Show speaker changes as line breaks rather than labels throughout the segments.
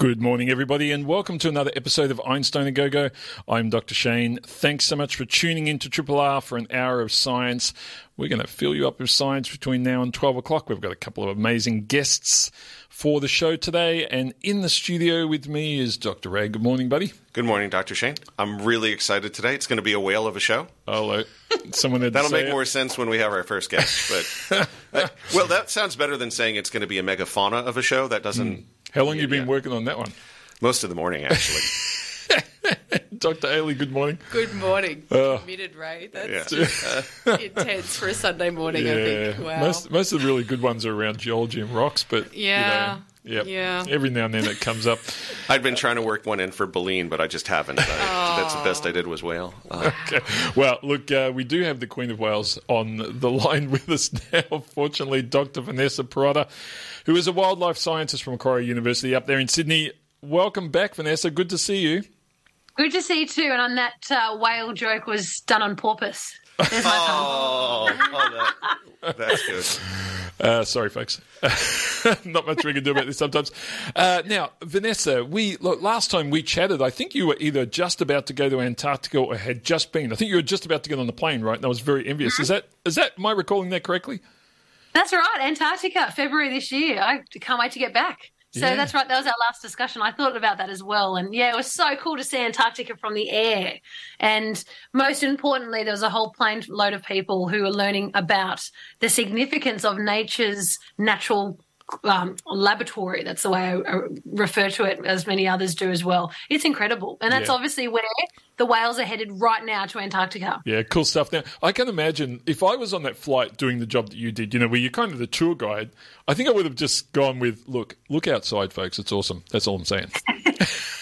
Good morning, everybody, and welcome to another episode of Einstein and Go Go. I'm Dr. Shane. Thanks so much for tuning in to Triple R for an hour of science. We're going to fill you up with science between now and 12 o'clock. We've got a couple of amazing guests for the show today, and in the studio with me is Dr. Ray. Good morning, buddy.
Good morning, Dr. Shane. I'm really excited today. It's going to be a whale of a show.
Hello. Someone had
That'll make
it.
more sense when we have our first guest. But uh, well, that sounds better than saying it's going to be a megafauna of a show. That doesn't.
How long you been
Yeah.
working on that one?
Most of the morning, actually.
Dr. Ailie, good morning.
Good morning.
Oh.
Committed, Ray. That's
Yeah.
just intense for a Sunday morning, I think. Wow.
most most of the really good ones are around geology and rocks, but
Yeah,
you know, yep.
yeah.
Every now and then it comes up.
I'd been trying to work one in for Baleen, but I just haven't. I, that's the best I did was whale. Uh,
Okay. Well, look, uh, we do have the Queen of Wales on the line with us now. Fortunately, Dr. Vanessa Pirotta, who is a wildlife scientist from Macquarie University up there in Sydney. Welcome back, Vanessa. Good to see you.
Good to see you too. And on that uh, whale joke was done on porpoise. There's my
oh, oh that, that's good.
Uh, sorry, folks. Not much we can do about this sometimes. Uh, now, Vanessa, we look. Last time we chatted, I think you were either just about to go to Antarctica or had just been. I think you were just about to get on the plane, right? And I was very envious. Is that is that? Am I recalling that correctly?
That's right, Antarctica, February this year. I can't wait to get back. So
Yeah.
that's right. That was our last discussion. I thought about that as well. And yeah, it was so cool to see Antarctica from the air. And most importantly, there was a whole plane load of people who were learning about the significance of nature's natural um, laboratory. That's the way I refer to it, as many others do as well. It's incredible. And that's
Yeah.
obviously where the whales are headed right now to Antarctica.
Yeah, cool stuff. Now, I can imagine if I was on that flight doing the job that you did, you know, where you're kind of the tour guide, I think I would have just gone with, look, look outside, folks. It's awesome. That's all I'm saying.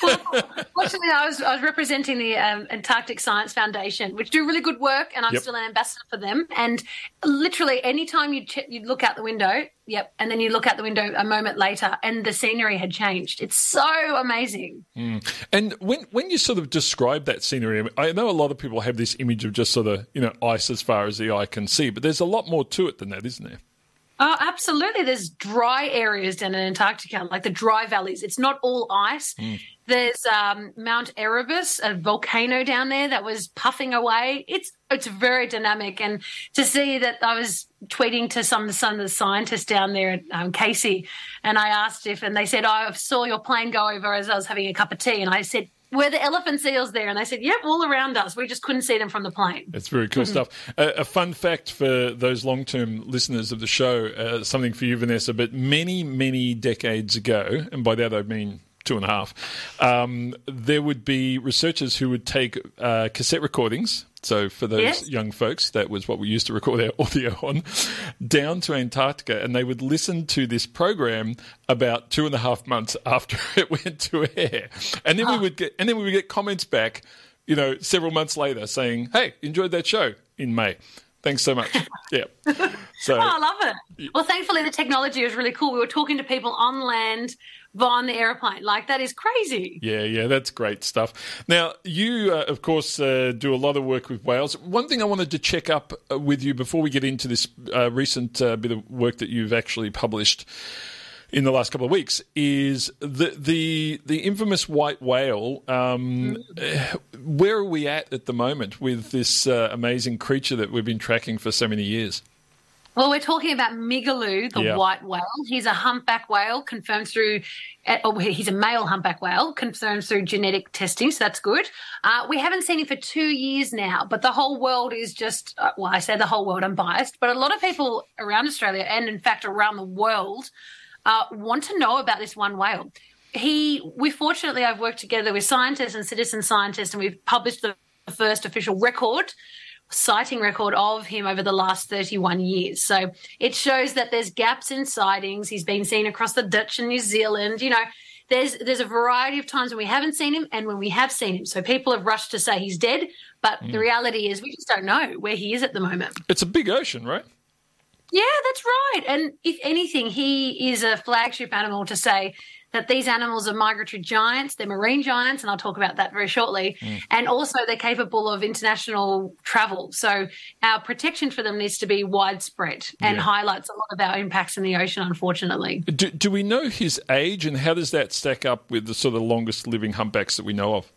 I was I was representing the um, Antarctic Science Foundation, which do really good work, and I'm
Yep.
still an ambassador for them. And literally, anytime you ch- you look out the window, yep, and then you look out the window a moment later, and the scenery had changed. It's so amazing.
And when when you sort of describe that scenery, I know a lot of people have this image of just sort of, you know, ice as far as the eye can see, but there's a lot more to it than that, isn't there?
Oh, absolutely. There's dry areas down in Antarctica, like the dry valleys. It's not all ice. There's um, Mount Erebus, a volcano down there that was puffing away. It's it's very dynamic, and to see that I was tweeting to some some of the scientists down there um, Casey, and I asked if, and they said, oh, I saw your plane go over as I was having a cup of tea, and I said. Were the elephant seals there? And they said, "Yep, all around us. We just couldn't see them from the plane."
It's very cool stuff. A, a fun fact for those long term listeners of the show, uh, something for you, Vanessa, but many, many decades ago, and by that I mean two and a half, um, there would be researchers who would take uh, cassette recordings. So for those
Yes.
young folks, that was what we used to record our audio on, down to Antarctica, and they would listen to this program about two and a half months after it went to air, and then we ah. would get, and then we would get comments back, you know, several months later saying, "Hey, enjoyed that show in May. Thanks so much." yeah. So
Oh, I love it. Well, thankfully, the technology is really cool. We were talking to people on land via the airplane. Like, that is crazy.
Yeah, yeah, that's great stuff. Now, you, uh, of course, uh, do a lot of work with whales. One thing I wanted to check up uh, with you before we get into this uh, recent uh, bit of work that you've actually published in the last couple of weeks is the the the infamous white whale. Um, uh, where are we at at the moment with this uh, amazing creature that we've been tracking for so many years?
Well, we're talking about Migaloo, the
Yeah.
white whale. He's a humpback whale confirmed through, uh, oh, he's a male humpback whale confirmed through genetic testing, so that's good. Uh, we haven't seen him for two years now, but the whole world is just, uh, well, I say the whole world, I'm biased, but a lot of people around Australia and, in fact, around the world uh, want to know about this one whale. He, we fortunately, I've worked together with scientists and citizen scientists, and we've published the first official record sighting record of him over the last 31 years. So it shows that there's gaps in sightings. He's been seen across the Dutch and New Zealand. You know, there's there's a variety of times when we haven't seen him and when we have seen him. So people have rushed to say he's dead, but the reality is we just don't know where he is at the moment.
It's a big ocean, right?
Yeah, that's right. And if anything, he is a flagship animal to say that these animals are migratory giants, they're marine giants, and I'll talk about that very shortly. Mm. And also, they're capable of international travel. So, our protection for them needs to be widespread and
Yeah.
highlights a lot of our impacts in the ocean, unfortunately.
Do, do we know his age, and how does that stack up with the sort of longest living humpbacks that we know of?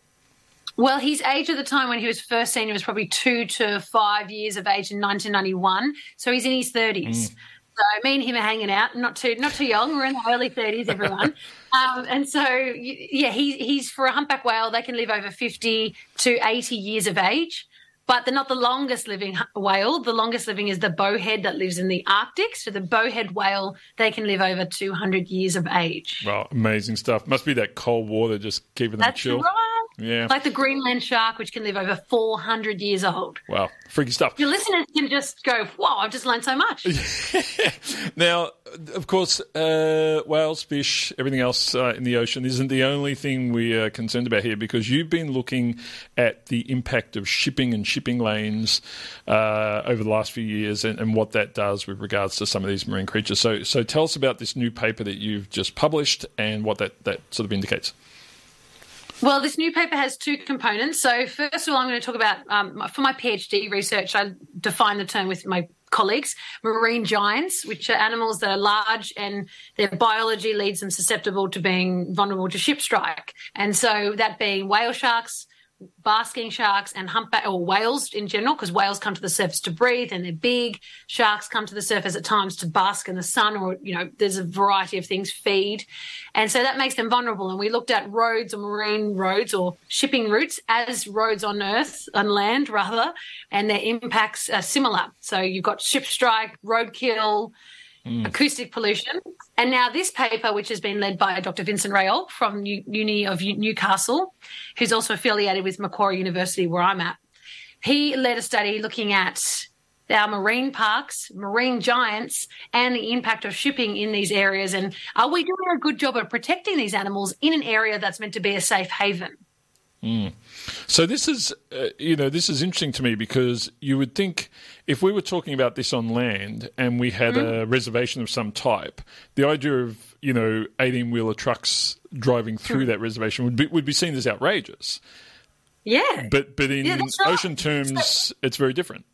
Well, his age at the time when he was first seen, was probably two to five years of age in 1991. So he's in his 30s. So me and him are hanging out, not too not too young. We're in the early 30s, everyone. um, and so, yeah, he, he's for a humpback whale, they can live over 50 to 80 years of age. But they're not the longest living whale. The longest living is the bowhead that lives in the Arctic. So the bowhead whale, they can live over 200 years of age.
Well, amazing stuff. Must be that cold water just keeping them
That's
chill.
right.
Yeah.
Like the Greenland shark, which can live over 400 years old.
Wow, freaky stuff.
Your listeners can just go, "Wow, I've just learned so much."
Now, of course, uh, whales, fish, everything else uh, in the ocean isn't the only thing we are concerned about here because you've been looking at the impact of shipping and shipping lanes uh, over the last few years and, and what that does with regards to some of these marine creatures. So, so tell us about this new paper that you've just published and what that, that sort of indicates.
Well, this new paper has two components. So, first of all, I'm going to talk about um, for my PhD research. I define the term with my colleagues marine giants, which are animals that are large and their biology leads them susceptible to being vulnerable to ship strike. And so, that being whale sharks, basking sharks and humpback or whales in general, because whales come to the surface to breathe and they're big. Sharks come to the surface at times to bask in the sun, or you know, there's a variety of things feed, and so that makes them vulnerable. And we looked at roads or marine roads or shipping routes as roads on Earth, on land rather, and their impacts are similar. So you've got ship strike, roadkill, Mm. acoustic pollution. And now this paper, which has been led by Dr. Vincent Raoult from Uni of Newcastle, who's also affiliated with Macquarie University, where I'm at, he led a study looking at our marine parks, marine giants, and the impact of shipping in these areas. And are we doing a good job of protecting these animals in an area that's meant to be a safe haven? Mm.
So this is, uh, you know, this is interesting to me because you would think if we were talking about this on land and we had a mm-hmm. reservation of some type, the idea of you know eighteen wheeler trucks driving through mm-hmm. that reservation would be would be seen as outrageous.
Yeah.
But but in
Yeah, that's right.
ocean terms, it's very different.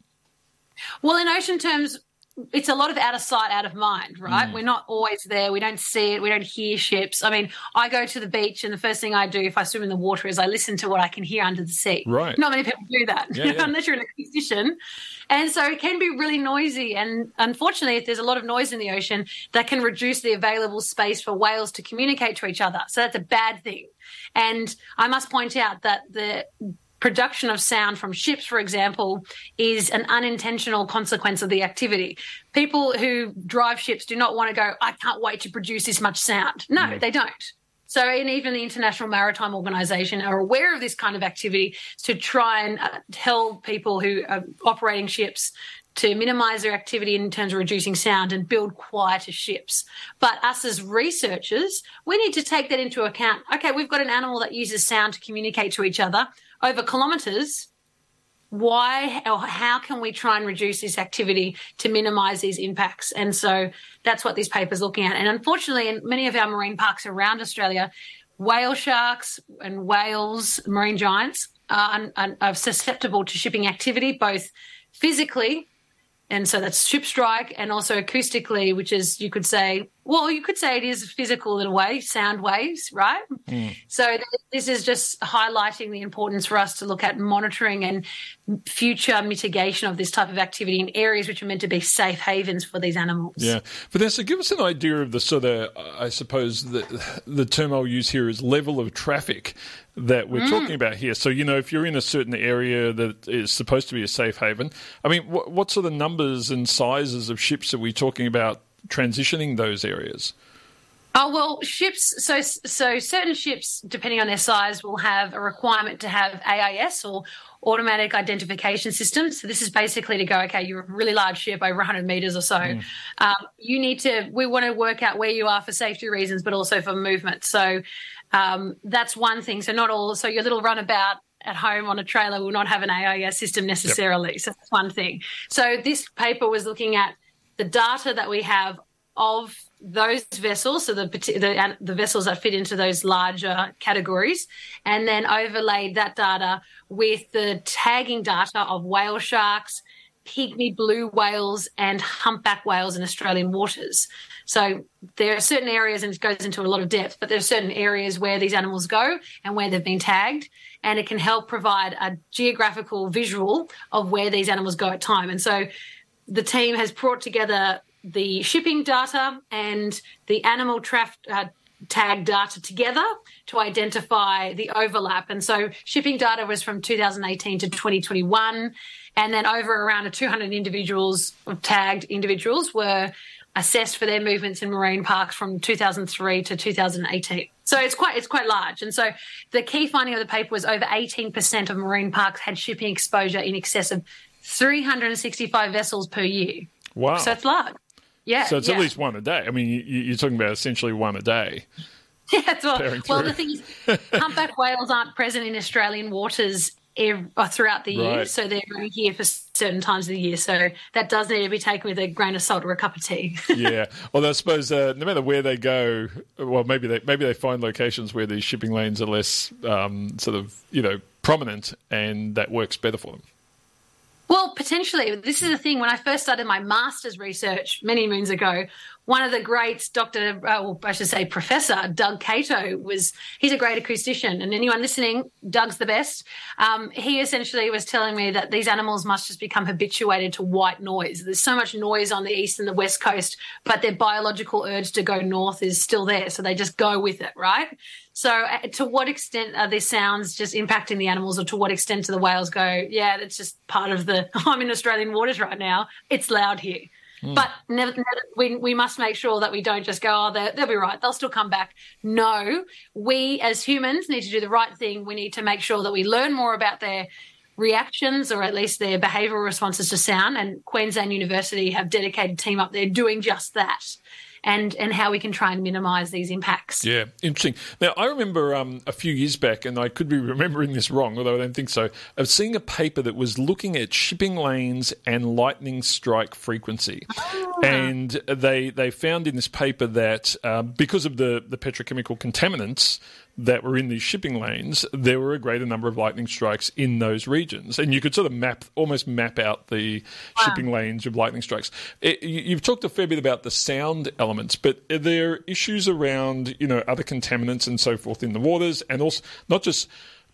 Well, in ocean terms, it's a lot of out of sight, out of mind, right? Mm. We're not always there. We don't see it. We don't hear ships. I mean, I go to the beach, and the first thing I do if I swim in the water is I listen to what I can hear under the sea.
Right.
Not many people do that,
Yeah, yeah.
unless you're an acoustician. And so it can be really noisy. And unfortunately, if there's a lot of noise in the ocean, that can reduce the available space for whales to communicate to each other. So that's a bad thing. And I must point out that the production of sound from ships, for example, is an unintentional consequence of the activity. People who drive ships do not want to go, I can't wait to produce this much sound. No, they don't. So, and even the International Maritime Organization are aware of this kind of activity to try and uh, tell people who are operating ships to minimize their activity in terms of reducing sound and build quieter ships. But us as researchers, we need to take that into account. Okay, we've got an animal that uses sound to communicate to each other over kilometers. Why or how can we try and reduce this activity to minimize these impacts? And so that's what this paper is looking at. And unfortunately, in many of our marine parks around Australia, whale sharks and whales, marine giants, are, are, are susceptible to shipping activity, both physically, and so that's ship strike, and also acoustically, which is you could say, well, you could say it is physical in a way, sound waves, right? Mm. So th- this is just highlighting the importance for us to look at monitoring and future mitigation of this type of activity in areas which are meant to be safe havens for these animals.
Yeah, Vanessa, give us an idea of the sort of, I suppose, the the term I'll use here is level of traffic that we're mm. talking about here. So, you know, if you're in a certain area that is supposed to be a safe haven, I mean, what, what sort of numbers and sizes of ships are we talking about transitioning those areas?
Oh well, ships. So so certain ships, depending on their size, will have a requirement to have AIS or automatic identification systems. So this is basically to go, okay, you're a really large ship over 100 meters or so. Mm. Um, you need to. We want to work out where you are for safety reasons, but also for movement. So um, that's one thing. So not all. So your little runabout at home on a trailer will not have an AIS system necessarily. Yep. So that's one thing. So this paper was looking at the data that we have of those vessels, so the, the, the vessels that fit into those larger categories, and then overlaid that data with the tagging data of whale sharks, pygmy blue whales, and humpback whales in Australian waters. So there are certain areas, and it goes into a lot of depth, but there are certain areas where these animals go and where they've been tagged, and it can help provide a geographical visual of where these animals go at time. And so the team has brought together the shipping data and the animal traf- uh, tag data together to identify the overlap. And so shipping data was from 2018 to 2021. And then over around 200 individuals, tagged individuals, were assessed for their movements in marine parks from 2003 to 2018. So it's quite it's quite large. And so the key finding of the paper was over 18% of marine parks had shipping exposure in excess of 365 vessels per year.
Wow.
So it's large. Yeah.
So it's
yeah.
at least one a day. I mean, you, are talking about essentially one a day.
Yeah, well, well, the thing is, humpback whales aren't present in Australian waters every, uh, throughout the year, right. so they're only here for certain times of the year. So that does need to be taken with a grain of salt or a cup of tea.
yeah. Well, I suppose uh, no matter where they go, well, maybe they maybe they find locations where these shipping lanes are less um, sort of you know prominent, and that works better for them.
Well, potentially. This is the thing. When I first started my master's research many moons ago, one of the greats, Dr. Uh, well, I should say Professor Doug Cato, was he's a great acoustician. And anyone listening, Doug's the best. Um, he essentially was telling me that these animals must just become habituated to white noise. There's so much noise on the east and the west coast, but their biological urge to go north is still there. So they just go with it, right? So, uh, to what extent are these sounds just impacting the animals, or to what extent do the whales go, yeah, that's just part of the, I'm in Australian waters right now, it's loud here. Mm. But never, never, we, we must make sure that we don't just go, oh, they'll be right. They'll still come back. No, we as humans need to do the right thing. We need to make sure that we learn more about their reactions or at least their behavioural responses to sound. And Queensland University have dedicated team up there doing just that and and how we can try and minimise these impacts.
Yeah, interesting. Now I remember um, a few years back, and I could be remembering this wrong, although I don't think so, of seeing a paper that was looking at shipping lanes and lightning strike frequency, oh. and they they found in this paper that uh, because of the the petrochemical contaminants that were in these shipping lanes, there were a greater number of lightning strikes in those regions, and you could sort of map, almost map out the wow. shipping lanes with lightning strikes. Eh, it, you've talked a fair bit about the sound elements, but are there issues around you know other contaminants and so forth in the waters, and also not just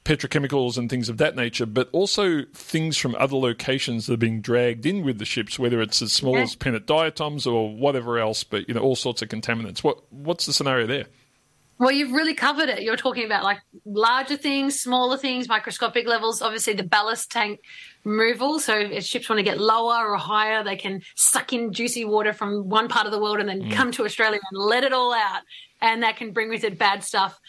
petrochemicals and things of that nature, but also things from other locations that are being dragged in with the ships, whether it's as small yeah. as pennate diatoms or whatever else, but you know all sorts of contaminants. What what's the scenario there?
Well, you've really covered it. You're talking about like larger things, smaller things, microscopic levels. Obviously, the ballast tank removal. So, if ships want to get lower or higher, they can suck in juicy water from one part of the world and then mm. come to Australia and let it all out. And that can bring with it bad stuff.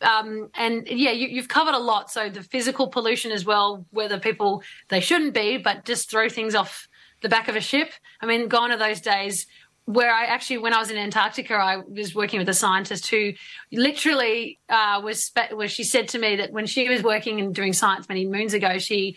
Um, and yeah, you, have covered a lot. So, the physical pollution as well, whether people they shouldn't be, but just throw things off the back of a ship. I mean, gone are those days where I actually, when I was in Antarctica, I was working with a scientist who literally uh, was, where she said to me that when she was working and doing science many moons ago, she,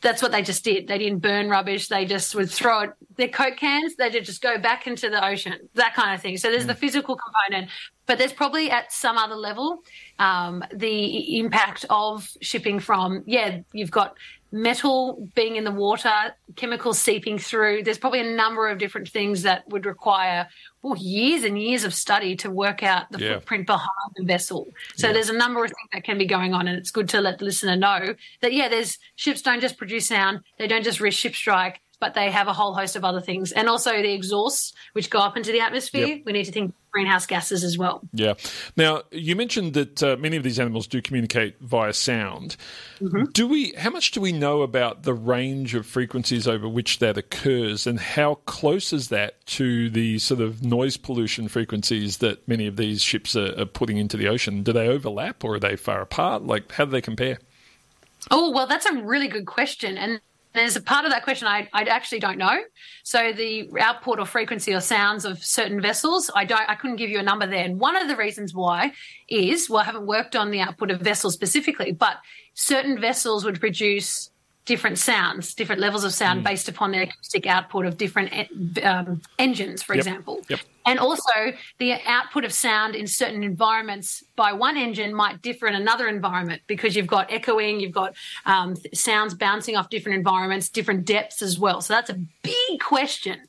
that's what they just did. They didn't burn rubbish. They just would throw it, their Coke cans, they just go back into the ocean, that kind of thing. So there's mm. the physical component, but there's probably at some other level um, the impact of shipping from, yeah, you've got metal being in the water, chemicals seeping through. There's probably a number of different things that would require well, years and years of study to work out the yeah. footprint behind the vessel. So yeah. there's a number of things that can be going on, and it's good to let the listener know that yeah, there's ships don't just produce sound, they don't just risk ship strike. But they have a whole host of other things, and also the exhausts which go up into the atmosphere. Yep. We need to think greenhouse gases as well.
Yeah. Now you mentioned that uh, many of these animals do communicate via sound.
Mm-hmm.
Do we? How much do we know about the range of frequencies over which that occurs, and how close is that to the sort of noise pollution frequencies that many of these ships are, are putting into the ocean? Do they overlap, or are they far apart? Like, how do they compare?
Oh, well, that's a really good question. And there's a part of that question I, I actually don't know. So the output or frequency or sounds of certain vessels, I don't, I couldn't give you a number there. And one of the reasons why is, well, I haven't worked on the output of vessels specifically, but certain vessels would produce different sounds, different levels of sound based upon the acoustic output of different um, engines, for
Yep.
example.
Yep.
And also, the output of sound in certain environments by one engine might differ in another environment because you've got echoing, you've got um, sounds bouncing off different environments, different depths as well. So that's a big question.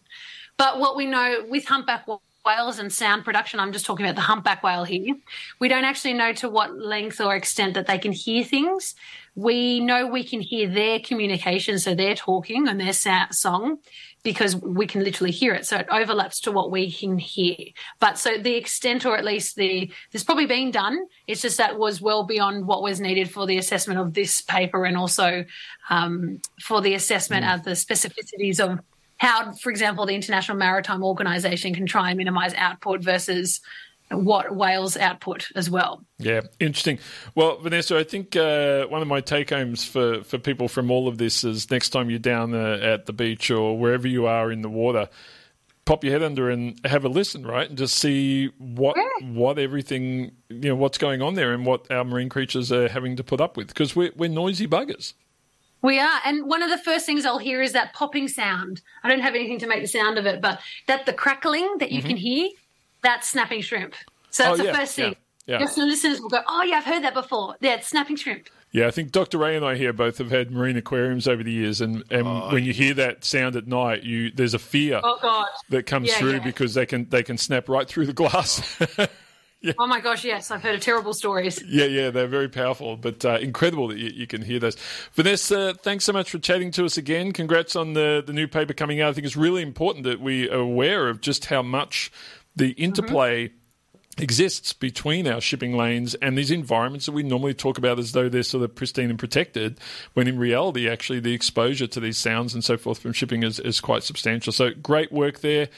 But what we know with humpback whales and sound production, I'm just talking about the humpback whale here, we don't actually know to what length or extent that they can hear things. We know we can hear their communication, so they're talking and their sa- song, because we can literally hear it. So it overlaps to what we can hear. But so the extent, or at least the, there's probably been done. It's just that was well beyond what was needed for the assessment of this paper and also um, for the assessment of the specificities of how, for example, the International Maritime Organization can try and minimize output versus what whales output as well.
Yeah, interesting. Well, Vanessa, I think uh, one of my take homes for, for people from all of this is next time you're down uh, at the beach or wherever you are in the water, pop your head under and have a listen, right, and just see what
Yeah.
what everything you know what's going on there and what our marine creatures are having to put up with because we're we're noisy buggers.
We are. And one of the first things I'll hear is that popping sound. I don't have anything to make the sound of it, but that the crackling that you can hear, that's snapping shrimp. So that's
Mm-hmm. Oh,
the
yeah,
first thing.
yeah, yeah.
Yes, the listeners will go, Oh yeah, I've heard that before. Yeah, it's snapping shrimp.
Yeah, I think Dr. Ray and I here both have had marine aquariums over the years, and, and when you hear that sound at night, you there's a fear
Oh god.
that comes
Yeah,
through
yeah.
because they can they can snap right through the glass.
Oh my gosh, yes, I've heard of terrible stories.
Yeah, yeah, they're very powerful, but uh, incredible that you, you can hear those. Vanessa, thanks so much for chatting to us again. Congrats on the, the new paper coming out. I think it's really important that we are aware of just how much the interplay exists between our shipping lanes and these environments that we normally talk about as though they're sort of pristine and protected, when in reality, actually, the exposure to these sounds and so forth from shipping is, is quite substantial. So great work there.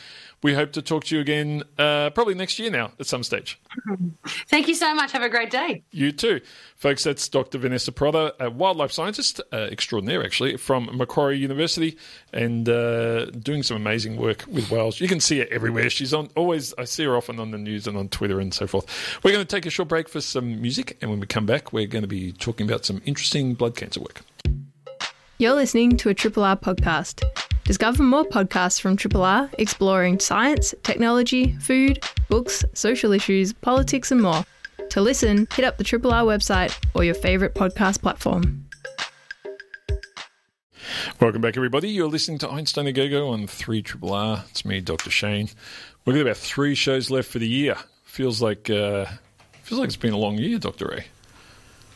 We hope to talk to you again uh, probably next year now at some stage.
Thank you so much. Have a great day.
You too. Folks, that's Dr. Vanessa Pirotta, a wildlife scientist uh, extraordinaire, actually, from Macquarie University and uh, doing some amazing work with whales. You can see her everywhere. She's on always, I see her often on the news and on Twitter and so forth. We're going to take a short break for some music, and when we come back, we're going to be talking about some interesting blood cancer work.
You're listening to a Triple R podcast. Discover more podcasts from Triple R exploring science, technology, food, books, social issues, politics, and more. To listen, hit up the Triple R website or your favourite podcast platform.
Welcome back, everybody. You're listening to Einstein a Go Go on 3 Triple R. It's me, Dr. Shane. We've got about three shows left for the year. Feels like uh, feels like it's been a long year, Dr. Ray.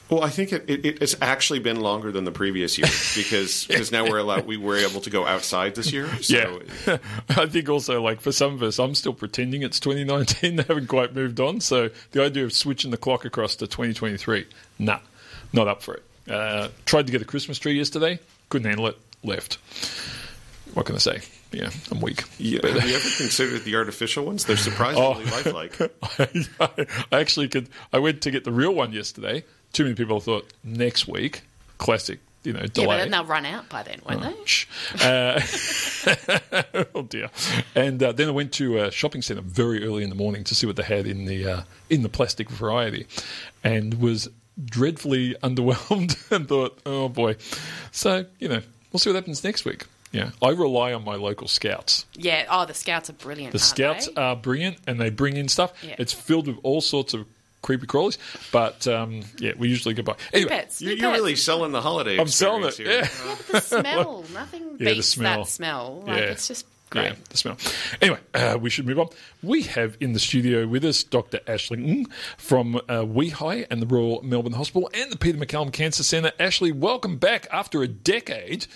Well, I think it, it, it's actually been longer than the previous year because because now we're allowed we were able to go outside this year. So
Yeah. I think also, like, for some of us, I'm still pretending it's 2019. They haven't quite moved on. So the idea of switching the clock across to 2023, nah, not up for it. Uh, tried to get a Christmas tree yesterday, couldn't handle it, left. What can I say? Yeah, I'm weak.
Yeah, have you ever considered the artificial ones? They're surprisingly lifelike.
I actually could. I went to get the real one yesterday. Too many people thought next week. Classic, you know,
Yeah,
delay.
but then they'll run out by then, won't they?
Shh. Uh, oh dear. And uh, then I went to a shopping centre very early in the morning to see what they had in the uh, in the plastic variety, and was dreadfully underwhelmed and thought, oh boy. So you know, we'll see what happens next week. Yeah, I rely on my local scouts.
Yeah. Oh, the scouts are brilliant.
The scouts
they?
are brilliant, and they bring in stuff.
Yeah.
It's filled with all sorts of creepy crawlies, but um, yeah, we usually get by. Anyway,
Pets.
you, you're
pets.
really selling the holiday.
I'm selling it.
experience
Yeah.
here.
Yeah, but the smell. Nothing
Yeah, the
beats
smell.
that smell. Like
Yeah.
it's just great.
Yeah, the smell. Anyway, uh, we should move on. We have in the studio with us Dr. Ashley Ng from uh, WEHI and the Royal Melbourne Hospital and the Peter MacCallum Cancer Centre. Ashley, welcome back after a decade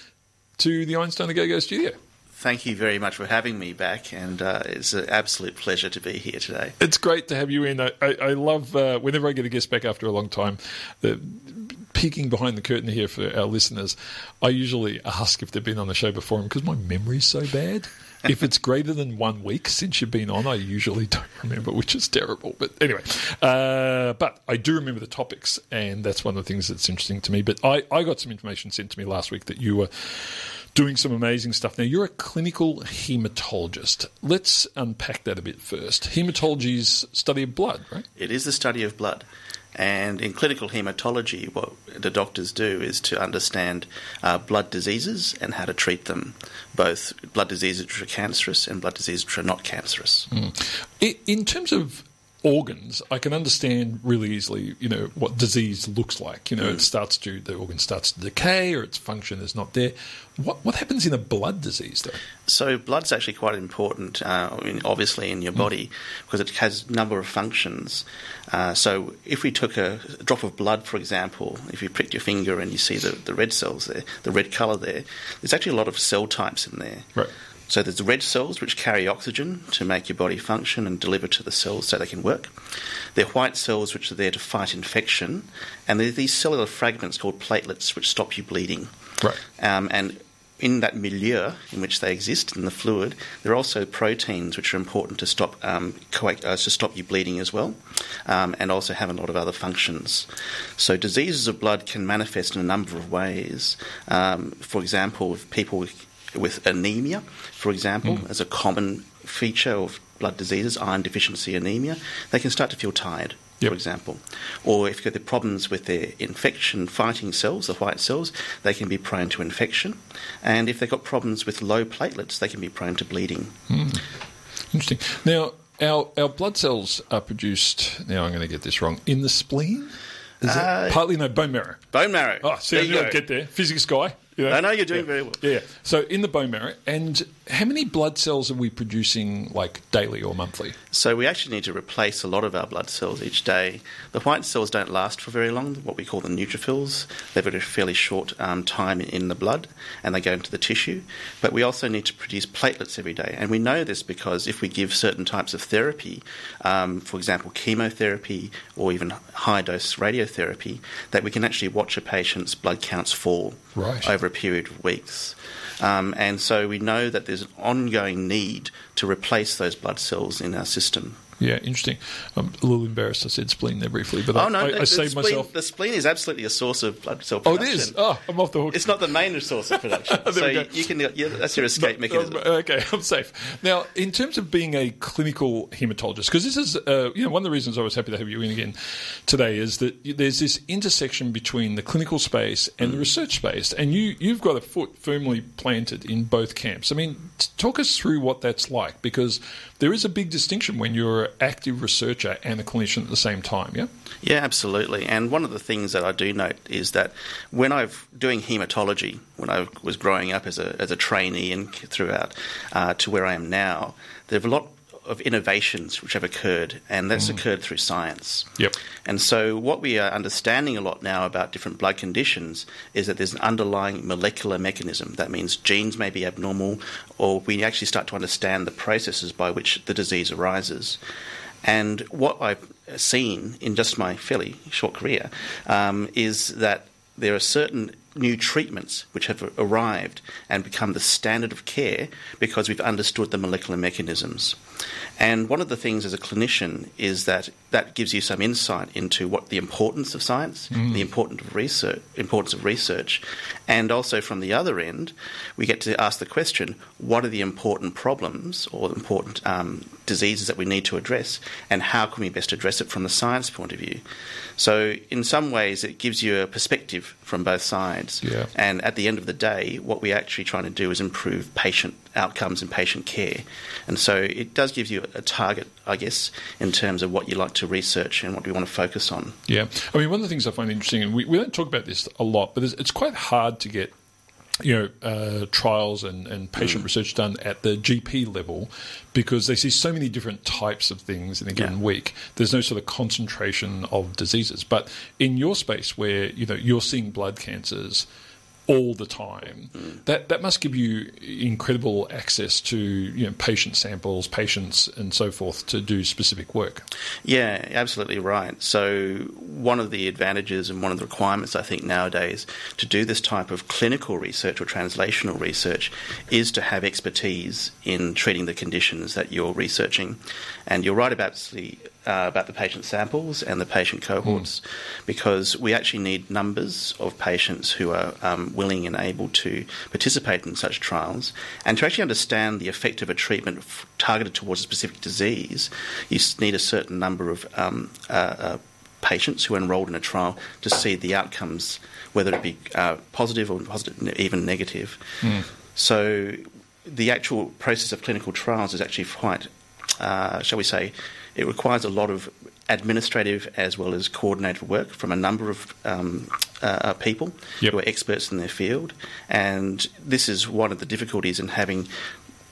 to the Einstein the Go Go studio.
Thank you very much for having me back, and uh, it's an absolute pleasure to be here today.
It's great to have you in. I, I, love uh, whenever I get a guest back after a long time. The, peeking behind the curtain here for our listeners, I usually ask if they've been on the show before because my memory's so bad. if it's greater than one week since you've been on, I usually don't remember, which is terrible. But anyway, uh, but I do remember the topics, and that's one of the things that's interesting to me. But I, I got some information sent to me last week that you were doing some amazing stuff. Now, you're a clinical hematologist. Let's unpack that a bit first. Hematology is study of blood, right?
It is the study of blood. And in clinical hematology, what the doctors do is to understand uh, blood diseases and how to treat them, both blood diseases which are cancerous and blood diseases which are not cancerous.
I- In terms of organs, I can understand really easily, you know, what disease looks like. You know, it starts to the organ starts to decay or its function is not there. What what happens in a blood disease though?
So blood's actually quite important, uh, I mean, obviously, in your body because it has a number of functions. Uh, so if we took a drop of blood, for example, if you pricked your finger and you see the, the red cells there, the red colour there, there's actually a lot of cell types in there.
Right.
So there's red cells which carry oxygen to make your body function and deliver to the cells so they can work. They're white cells which are there to fight infection, and there are these cellular fragments called platelets which stop you bleeding.
Right.
Um, and in that milieu in which they exist in the fluid, there are also proteins which are important to stop um, uh, to stop you bleeding as well, um, and also have a lot of other functions. So diseases of blood can manifest in a number of ways. Um, for example, if people with, anemia, for example, as a common feature of blood diseases, iron deficiency anemia, they can start to feel tired
Yep.
for example. Or if you've got the problems with their infection fighting cells, the white cells, they can be prone to infection. And if they've got problems with low platelets, they can be prone to bleeding.
Interesting. Now, our our blood cells are produced. Now, I'm going to get this wrong. In the spleen. Is
Uh,
it partly no bone marrow?
Bone marrow.
Oh, see,
There
I
you
knew
go.
I'd get there. Physics guy. You
I know you're doing
Yeah.
very well.
Yeah. So in the bone marrow, and how many blood cells are we producing like daily or monthly?
So we actually need to replace a lot of our blood cells each day. The white cells don't last for very long, what we call the neutrophils. They've got a fairly short um, time in the blood and they go into the tissue. But we also need to produce platelets every day. And we know this because if we give certain types of therapy, um, for example, chemotherapy or even high dose radiotherapy, that we can actually watch a patient's blood counts fall
Right.
over a period of weeks. Um, and so we know that there's an ongoing need to replace those blood cells in our system.
Yeah, interesting. I'm a little embarrassed. I said spleen there briefly, but
Oh
I,
no,
I, I
the
saved
spleen,
myself.
The spleen is absolutely a source of blood cell production.
Oh, it is. Oh, I'm off the hook.
It's not the main source of production. So
go.
you can yeah, that's your escape mechanism.
Um, Okay, I'm safe. Now, in terms of being a clinical hematologist, because this is, uh, you know, one of the reasons I was happy to have you in again today is that there's this intersection between the clinical space and the research space, and you you've got a foot firmly planted in both camps. I mean, t- talk us through what that's like, because there is a big distinction when you're active researcher and a clinician at the same time. Yeah.
Yeah, absolutely. And one of the things that I do note is that when I was doing hematology, when I was growing up as a, as a trainee and throughout uh, to where I am now, there are a lot of innovations which have occurred, and that's occurred through science.
Yep.
And so, what we are understanding a lot now about different blood conditions is that there's an underlying molecular mechanism. That means genes may be abnormal, or we actually start to understand the processes by which the disease arises. And what I've seen in just my fairly short career um, is that there are certain new treatments which have arrived and become the standard of care because we've understood the molecular mechanisms. And one of the things as a clinician is that that gives you some insight into what the importance of science, the importance of research, importance of research, and also from the other end, we get to ask the question: What are the important problems or important um, diseases that we need to address, and how can we best address it from the science point of view? So, in some ways, it gives you a perspective from both sides.
Yeah.
And at the end of the day, what we're actually trying to do is improve patient outcomes and patient care. And so it does give you a target, I guess, in terms of what you like to research and what we want to focus on.
Yeah, I mean, one of the things I find interesting, and we, we don't talk about this a lot, but it's, it's quite hard to get you know uh, trials and, and patient research done at the GP level because they see so many different types of things in a given
Yeah.
week. There's no sort of concentration of diseases. But in your space, where you know you're seeing blood cancers. All the time. That that must give you incredible access to you know patient samples, patients, and so forth to do specific work.
Yeah, absolutely right. So, one of the advantages and one of the requirements I think nowadays to do this type of clinical research or translational research is to have expertise in treating the conditions that you're researching. And you're right about the uh, about the patient samples and the patient cohorts, because we actually need numbers of patients who are um, willing and able to participate in such trials, and to actually understand the effect of a treatment f- targeted towards a specific disease, you need a certain number of um, uh, uh, patients who are enrolled in a trial to see the outcomes, whether it be uh, positive or positive, even negative. So, the actual process of clinical trials is actually quite, uh, shall we say, it requires a lot of administrative as well as coordinated work from a number of um, uh, people
Yep.
who are experts in their field. And this is one of the difficulties in having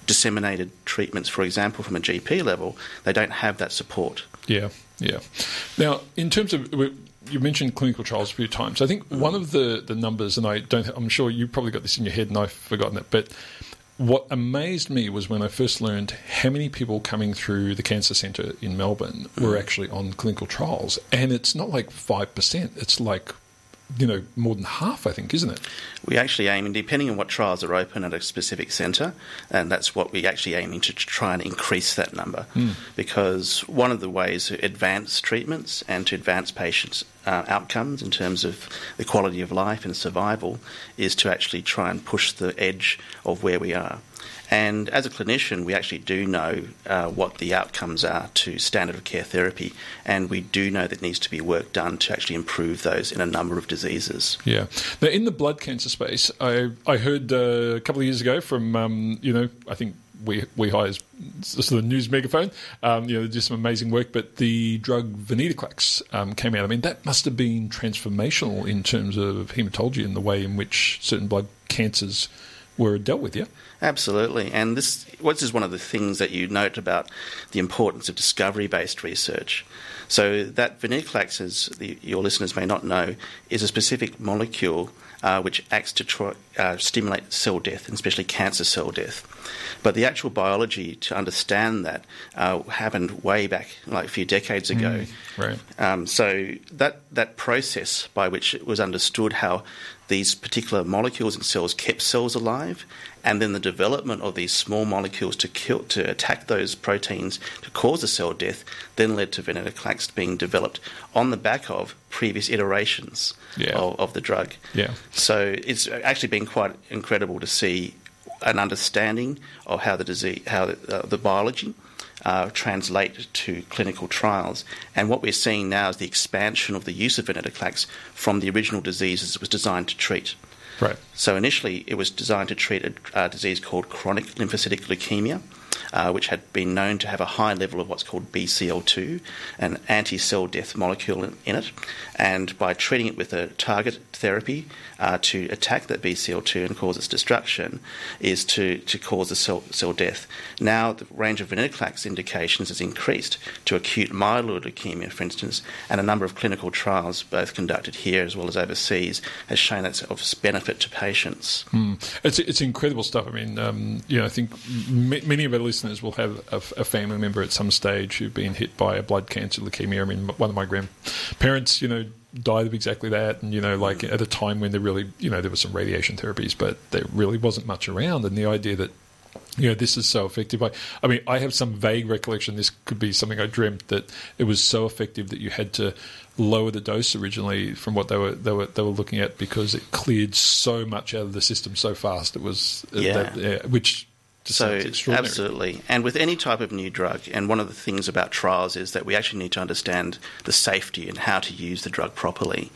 disseminated treatments, for example, from a GP level. They don't have that support.
Yeah, yeah. Now, in terms of you mentioned clinical trials a few times. I think one of the, the numbers, and I don't, I'm sure you probably got this in your head, and I've forgotten it, but what amazed me was when I first learned how many people coming through the cancer centre in Melbourne mm. were actually on clinical trials, and it's not like five percent; it's like you know more than half, I think, isn't it?
We actually aim, and depending on what trials are open at a specific centre, and that's what we're actually aiming to try and increase that number. Mm. Because one of the ways to advance treatments and to advance patients' uh, outcomes in terms of the quality of life and survival is to actually try and push the edge of where we are. And as a clinician, we actually do know uh, what the outcomes are to standard of care therapy, and we do know that needs to be work done to actually improve those in a number of diseases.
Yeah. Now, in the blood cancer space, I I heard uh, a couple of years ago from um, you know I think we we hires this the news megaphone. Um, you know, they did some amazing work, but the drug venetoclax um, came out. I mean, that must have been transformational in terms of hematology and the way in which certain blood cancers were dealt with. Yeah.
Absolutely, and this what is one of the things that you note about the importance of discovery-based research. So that venetoclax, as the, your listeners may not know, is a specific molecule uh, which acts to try, uh, stimulate cell death, and especially cancer cell death. But the actual biology to understand that uh, happened way back, like a few decades ago.
Right.
Um, so that that process by which it was understood how these particular molecules in cells kept cells alive, and then the development of these small molecules to kill to attack those proteins to cause the cell death, then led to venetoclax being developed on the back of previous iterations
Yeah.
of, of the drug.
Yeah.
So it's actually been quite incredible to see an understanding of how the disease, how the, uh, the biology uh, translate to clinical trials. And what we're seeing now is the expansion of the use of venetoclax from the original diseases it was designed to treat.
Right.
So initially, it was designed to treat a uh, disease called chronic lymphocytic leukemia, uh, which had been known to have a high level of what's called BCL2, an anti-cell death molecule in, in it. And by treating it with a target therapy uh, to attack that BCL2 and cause its destruction, is to, to cause the cell, cell death. Now, the range of venetoclax indications has increased to acute myeloid leukemia, for instance, and a number of clinical trials, both conducted here as well as overseas, has shown that's of benefit to patients.
It's it's incredible stuff. I mean, um, you know, I think m- many of our listeners will have a, a family member at some stage who've been hit by a blood cancer leukemia. I mean, one of my grandparents, you know, died of exactly that, and you know, like at a time when there really, you know, there was some radiation therapies, but there really wasn't much around, and the idea that you know, this is so effective. I, I mean, I have some vague recollection. This could be something I dreamt that it was so effective that you had to lower the dose originally from what they were they were they were looking at because it cleared so much out of the system so fast. It was uh,
Yeah.
that, yeah, which just
So absolutely, and with any type of new drug, and one of the things about trials is that we actually need to understand the safety and how to use the drug properly.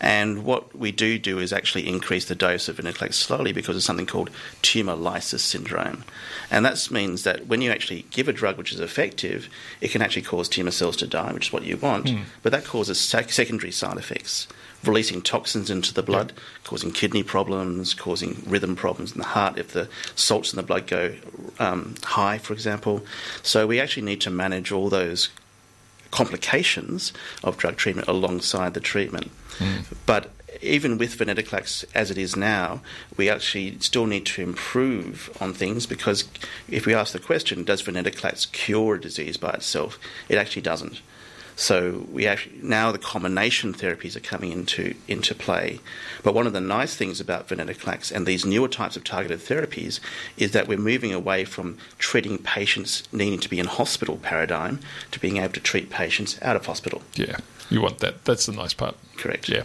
And what we do do is actually increase the dose of venetoclax slowly because of something called tumor lysis syndrome, and that means that when you actually give a drug which is effective, it can actually cause tumor cells to die, which is what you want, but that causes sec- secondary side effects. Releasing toxins into the blood, causing kidney problems, causing rhythm problems in the heart if the salts in the blood go um, high, for example. So we actually need to manage all those complications of drug treatment alongside the treatment. But even with venetoclax as it is now, we actually still need to improve on things because if we ask the question, does venetoclax cure a disease by itself? It actually doesn't. So we actually now the combination therapies are coming into into play. But one of the nice things about venetoclax and these newer types of targeted therapies is that we're moving away from treating patients needing to be in hospital paradigm to being able to treat patients out of hospital.
Yeah, you want that. That's the nice part.
Correct.
Yeah.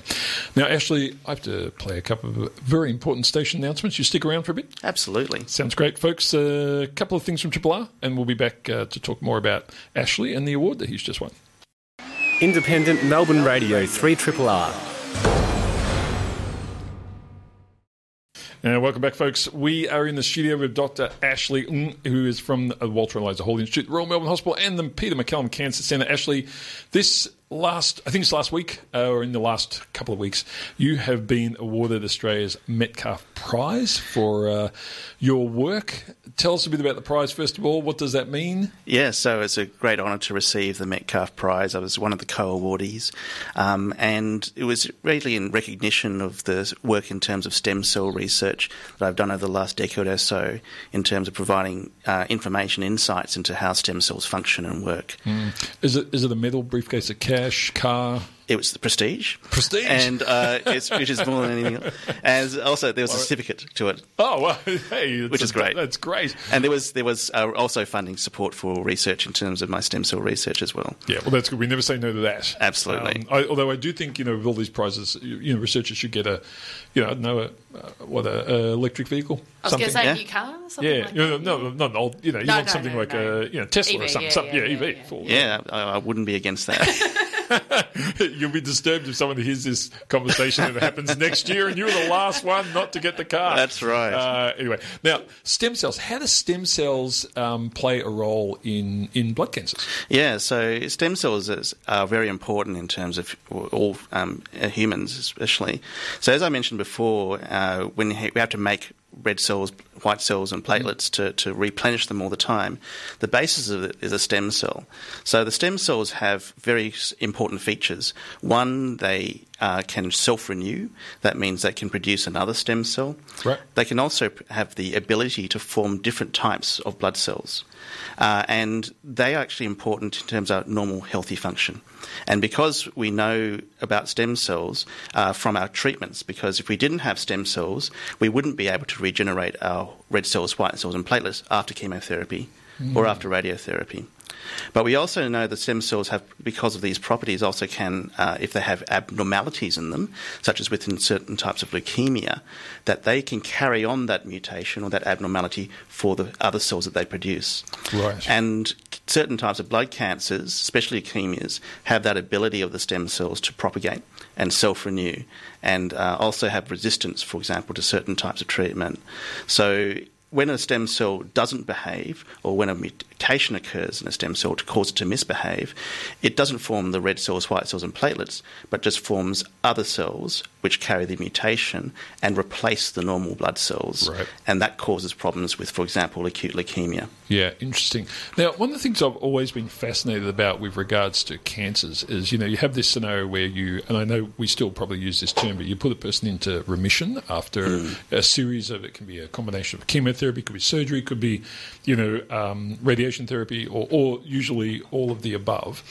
Now, Ashley, I have to play a couple of very important station announcements. You stick around for a bit?
Absolutely.
Sounds great, folks. A couple of things from Triple R, and we'll be back uh, to talk more about Ashley and the award that he's just won.
Independent Melbourne Radio 3 Triple R.
Uh, welcome back, folks. We are in the studio with Dr. Ashley Ng, who is from the Walter and Eliza Hall Institute, Royal Melbourne Hospital, and the Peter MacCallum Cancer Centre. Ashley, this last, I think it's last week, uh, or in the last couple of weeks, you have been awarded Australia's Metcalf Prize for uh, your work. Tell us a bit about the prize, first of all. What does that mean?
Yeah, so it's a great honour to receive the Metcalf Prize. I was one of the co-awardees, um, and it was really in recognition of the work in terms of stem cell research that I've done over the last decade or so, in terms of providing uh, information, insights into how stem cells function and work.
Is it is it a medal, briefcase, a cash, car?
It was the prestige,
Prestige.
and uh, it's, which is more than anything. else. And also there was a certificate to it.
Oh, well, hey,
Which is great.
That's great.
And there was there was uh, also funding support for research in terms of my stem cell research as well.
Yeah, well, that's good. We never say no to that.
Absolutely.
Um, I, although I do think you know with all these prizes, you, you know, researchers should get a, you know, I don't know, a, uh, what a, a electric vehicle.
I was going to say
yeah.
a new car or something
Yeah,
like
no,
that.
no, no, not an old. You know, you
No,
want
no,
something
no,
like
no.
a, you know, Tesla or something.
yeah,
some,
yeah,
yeah,
yeah,
EV.
yeah.
for-
Yeah, I, I wouldn't be against that.
You'll be disturbed if someone hears this conversation and it happens next year, and you were the last one not to get the car.
That's right.
Uh, anyway, now stem cells. How do stem cells um, play a role in in blood cancers?
Yeah, so stem cells is, are very important in terms of all um, humans, especially. So, as I mentioned before, uh, when we have to make red cells, white cells, and platelets to, to replenish them all the time, the basis of it is a stem cell. So, the stem cells have very important features. One, they uh, can self renew, that means they can produce another stem cell.
Right.
They can also have the ability to form different types of blood cells. Uh, and they are actually important in terms of normal healthy function. And because we know about stem cells uh, from our treatments, because if we didn't have stem cells, we wouldn't be able to regenerate our red cells, white cells, and platelets after chemotherapy or after radiotherapy. But we also know that stem cells have, because of these properties, also can, uh, if they have abnormalities in them, such as within certain types of leukemia, that they can carry on that mutation or that abnormality for the other cells that they produce.
Right.
And certain types of blood cancers, especially leukemias, have that ability of the stem cells to propagate and self renew, and uh, also have resistance, for example, to certain types of treatment. So when a stem cell doesn't behave, or when a mutation occurs in a stem cell to cause it to misbehave, it doesn't form the red cells, white cells, and platelets, but just forms other cells which carry the mutation and replace the normal blood cells.
Right.
And that causes problems with, for example, acute leukemia.
Yeah, interesting. Now, one of the things I've always been fascinated about with regards to cancers is, you know, you have this scenario where you, and I know we still probably use this term, but you put a person into remission after a series of, it can be a combination of chemotherapy, could be surgery, could be, you know, um, radiation therapy, or, or usually all of the above.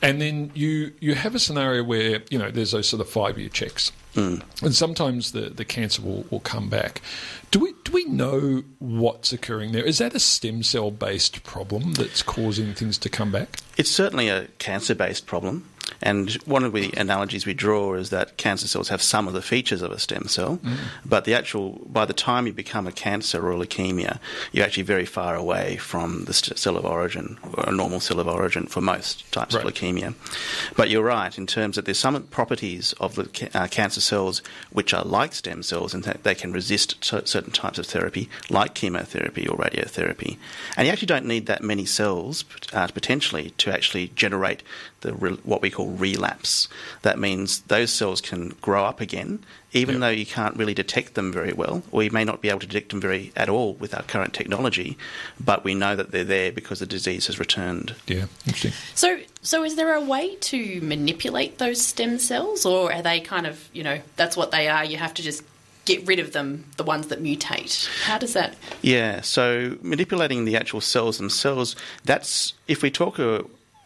And then you, you have a scenario where, you know, there's those sort of five year checks. Hmm. And sometimes the, the cancer will, will come back. Do we do we know what's occurring there? Is that a stem cell based problem that's causing things to come back?
It's certainly a cancer based problem. And one of the analogies we draw is that cancer cells have some of the features of a stem cell, but the actual, by the time you become a cancer or a leukemia, you're actually very far away from the cell of origin, or a normal cell of origin for most types
Right.
of leukemia. But you're right in terms that there's some properties of the uh, cancer cells which are like stem cells and that they can resist cer- certain types of therapy, like chemotherapy or radiotherapy. And you actually don't need that many cells uh, potentially to actually generate the re- what we call relapse. That means those cells can grow up again, even
Yeah.
though you can't really detect them very well, or you may not be able to detect them very at all with our current technology. But we know that they're there because the disease has returned.
Yeah, interesting.
So, so is there a way to manipulate those stem cells, or are they kind of, you know, that's what they are? You have to just get rid of them, the ones that mutate. How does that?
Yeah, so manipulating the actual cells themselves, that's, if we talk uh,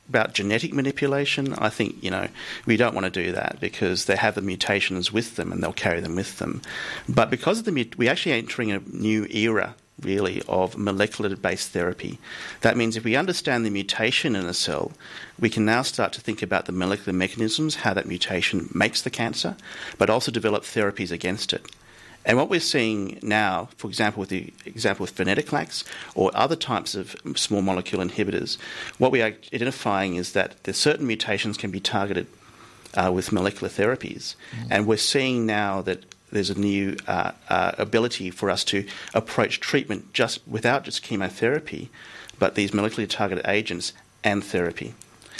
about genetic manipulation, I think, you know, we don't want to do that because they have the mutations with them and they'll carry them with them. But because of the, we're actually entering a new era really of molecular based therapy. That means if we understand the mutation in a cell, we can now start to think about the molecular mechanisms, how that mutation makes the cancer, but also develop therapies against it. And what we're seeing now, for example, with the example with venetoclax or other types of small molecule inhibitors, what we are identifying is that there's certain mutations can be targeted uh, with molecular therapies, and we're seeing now that there's a new uh, uh, ability for us to approach treatment just without just chemotherapy, but these molecularly targeted agents and therapy.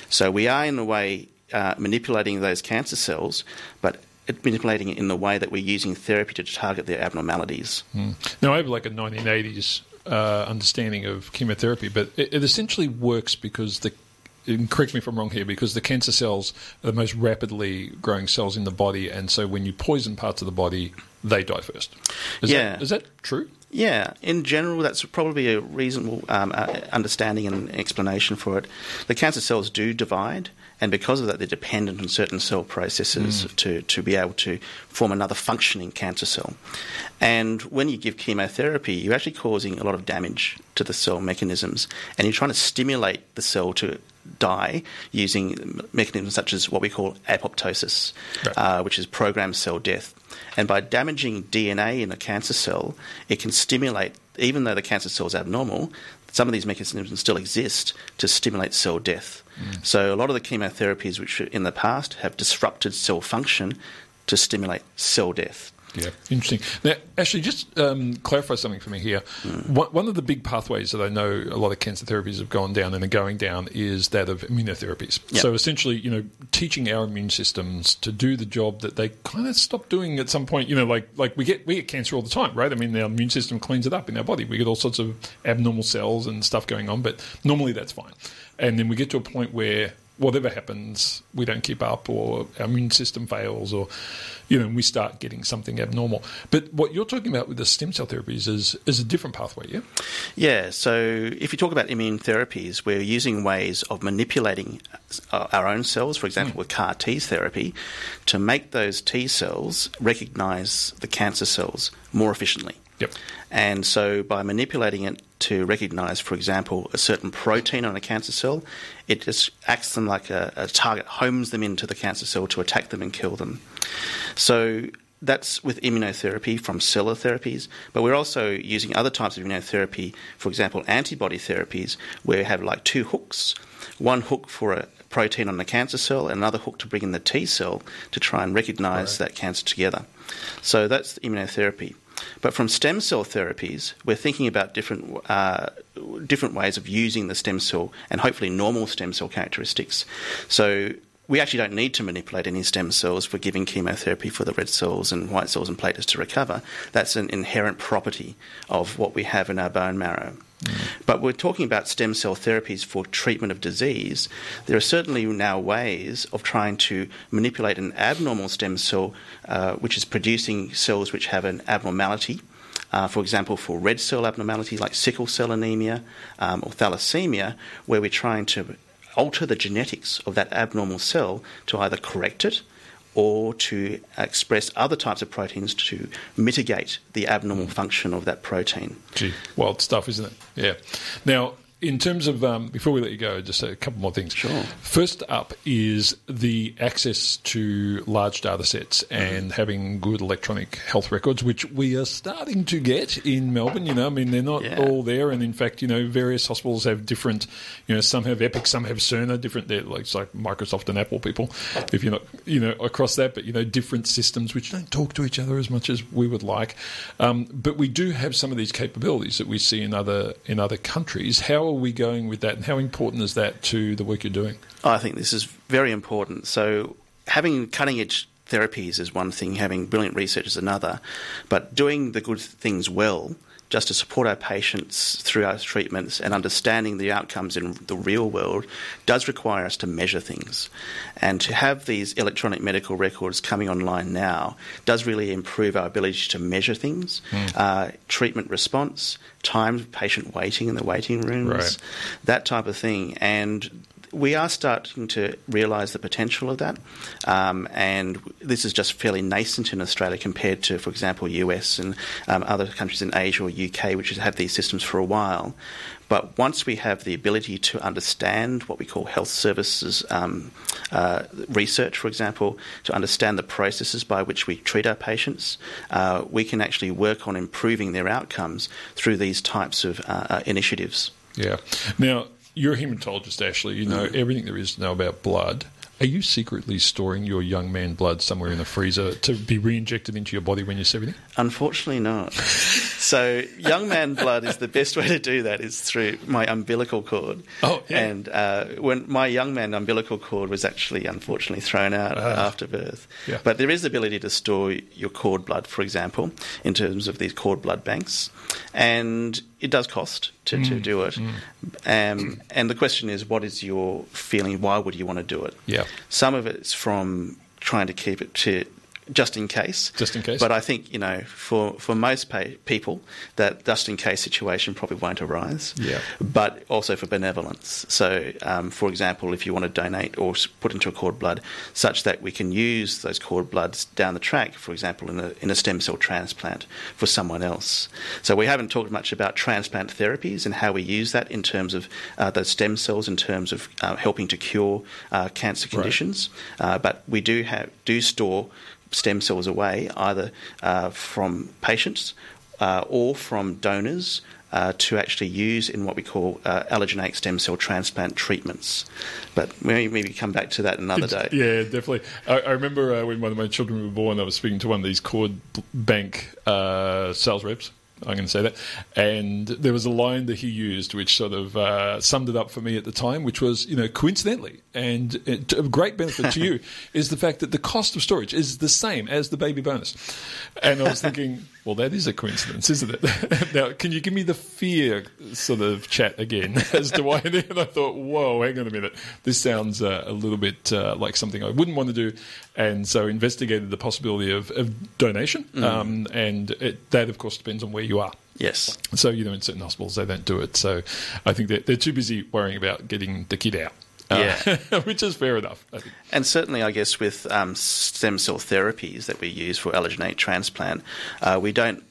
So we are in a way uh, manipulating those cancer cells, but manipulating it in the way that we're using therapy to target their abnormalities.
Now, I have like a 1980s uh, understanding of chemotherapy, but it, it essentially works because the and correct me if I'm wrong here, because the cancer cells are the most rapidly growing cells in the body, and so when you poison parts of the body, they die first. Is
Yeah.
that, is that true?
Yeah, in general, that's probably a reasonable um, uh, understanding and explanation for it. The cancer cells do divide, and because of that, they're dependent on certain cell processes to, to be able to form another functioning cancer cell. And when you give chemotherapy, you're actually causing a lot of damage to the cell mechanisms, and you're trying to stimulate the cell to die using mechanisms such as what we call apoptosis,
Right.
uh, which is programmed cell death. And by damaging DNA in a cancer cell, it can stimulate, even though the cancer cell is abnormal, some of these mechanisms still exist to stimulate cell death. Mm. So a lot of the chemotherapies, which in the past have disrupted cell function, to stimulate cell death.
Yeah, interesting. Now, actually, just um, clarify something for me here. One, one of the big pathways that I know a lot of cancer therapies have gone down and are going down is that of immunotherapies.
Yep.
So essentially, you know, teaching our immune systems to do the job that they kind of stopped doing at some point. You know, like like we get we get cancer all the time, right? I mean, our immune system cleans it up in our body. We get all sorts of abnormal cells and stuff going on, but normally that's fine. And then we get to a point where whatever happens, we don't keep up, or our immune system fails, or you know, we start getting something abnormal. But what you're talking about with the stem cell therapies is is a different pathway, yeah.
Yeah, so if you talk about immune therapies, we're using ways of manipulating uh, our own cells, for example, with CAR T therapy, to make those T cells recognize the cancer cells more efficiently.
Yep.
And so by manipulating it to recognize, for example, a certain protein on a cancer cell, it just acts them like a, a target, homes them into the cancer cell to attack them and kill them. So that's with immunotherapy from cellular therapies, but we're also using other types of immunotherapy, for example, antibody therapies, where we have like two hooks one hook for a protein on the cancer cell, and another hook to bring in the T cell to try and recognize that cancer together. So that's immunotherapy. But from stem cell therapies, we're thinking about different uh, different ways of using the stem cell and hopefully normal stem cell characteristics. So we actually don't need to manipulate any stem cells for giving chemotherapy for the red cells and white cells and platelets to recover. That's an inherent property of what we have in our bone marrow. But we're talking about stem cell therapies for treatment of disease. There are certainly now ways of trying to manipulate an abnormal stem cell, uh, which is producing cells which have an abnormality. Uh, for example, for red cell abnormalities like sickle cell anemia um, or thalassemia, where we're trying to alter the genetics of that abnormal cell to either correct it or to express other types of proteins to mitigate the abnormal function of that protein.
Gee, wild stuff, isn't it? Yeah. Now, in terms of um, before we let you go, just a couple more things.
Sure.
First up is the access to large data sets and having good electronic health records, which we are starting to get in Melbourne. You know, I mean, they're not
Yeah.
all there, and in fact, you know, various hospitals have different. You know, some have Epic, some have Cerner, different. They're like like Microsoft and Apple people, if you're not, you know, across that. But you know, different systems which don't talk to each other as much as we would like. Um, but we do have some of these capabilities that we see in other in other countries. How are we going with that, and how important is that to the work you're doing?
I think this is very important. So, having cutting edge therapies is one thing, having brilliant research is another, but doing the good things well just to support our patients through our treatments and understanding the outcomes in the real world does require us to measure things. And to have these electronic medical records coming online now does really improve our ability to measure things, uh, treatment response, time of patient waiting in the waiting rooms,
Right.
that type of thing. And we are starting to realise the potential of that, um, and this is just fairly nascent in Australia compared to, for example, US and um, other countries in Asia or UK, which have had these systems for a while. But once we have the ability to understand what we call health services um, uh, research, for example, to understand the processes by which we treat our patients, uh, we can actually work on improving their outcomes through these types of uh, uh, initiatives.
Yeah. Now, you're a hematologist, Ashley. You know everything there is to know about blood. Are you secretly storing your young man blood somewhere in the freezer to be re-injected into your body when you're 70?
Unfortunately, not. so, young man blood is the best way to do that is through my umbilical cord.
Oh, yeah.
And uh, when my young man umbilical cord was actually unfortunately thrown out after birth.
Ah. Yeah.
But there is the ability to store your cord blood, for example, in terms of these cord blood banks, and it does cost to,
Mm.
to do it. Um, and the question is, what is your feeling? Why would you want to do it?
Yeah.
Some of it's from trying to keep it to just in case.
Just in case.
But I think you know, for for most pa- people, that just in case situation probably won't arise.
Yeah.
But also for benevolence. So, um, for example, if you want to donate or put into a cord blood, such that we can use those cord bloods down the track, for example, in a in a stem cell transplant for someone else. So we haven't talked much about transplant therapies and how we use that in terms of uh, those stem cells, in terms of uh, helping to cure uh, cancer conditions. Uh, but we do have do store stem cells away either uh, from patients uh, or from donors uh, to actually use in what we call uh, allogeneic stem cell transplant treatments. But maybe, maybe come back to that another day.
Yeah, definitely. I, I remember uh, when one of my children were born, I was speaking to one of these cord bank uh, sales reps. I'm going to say that. And there was a line that he used which sort of uh, summed it up for me at the time, which was, you know, coincidentally, and it, of great benefit to you, is the fact that the cost of storage is the same as the baby bonus. And I was thinking, well, that is a coincidence, isn't it? now, can you give me the fear sort of chat again as to why? And I thought, whoa, hang on a minute. This sounds uh, a little bit uh, like something I wouldn't want to do. And so investigated the possibility of, of donation. Um, and it, that, of course, depends on where you are.
Yes.
So, you know, in certain hospitals, they don't do it. So I think they're, they're too busy worrying about getting the kid out. Uh, which is fair enough.
And certainly, I guess, with um, stem cell therapies that we use for allogeneic transplant, uh, we don't.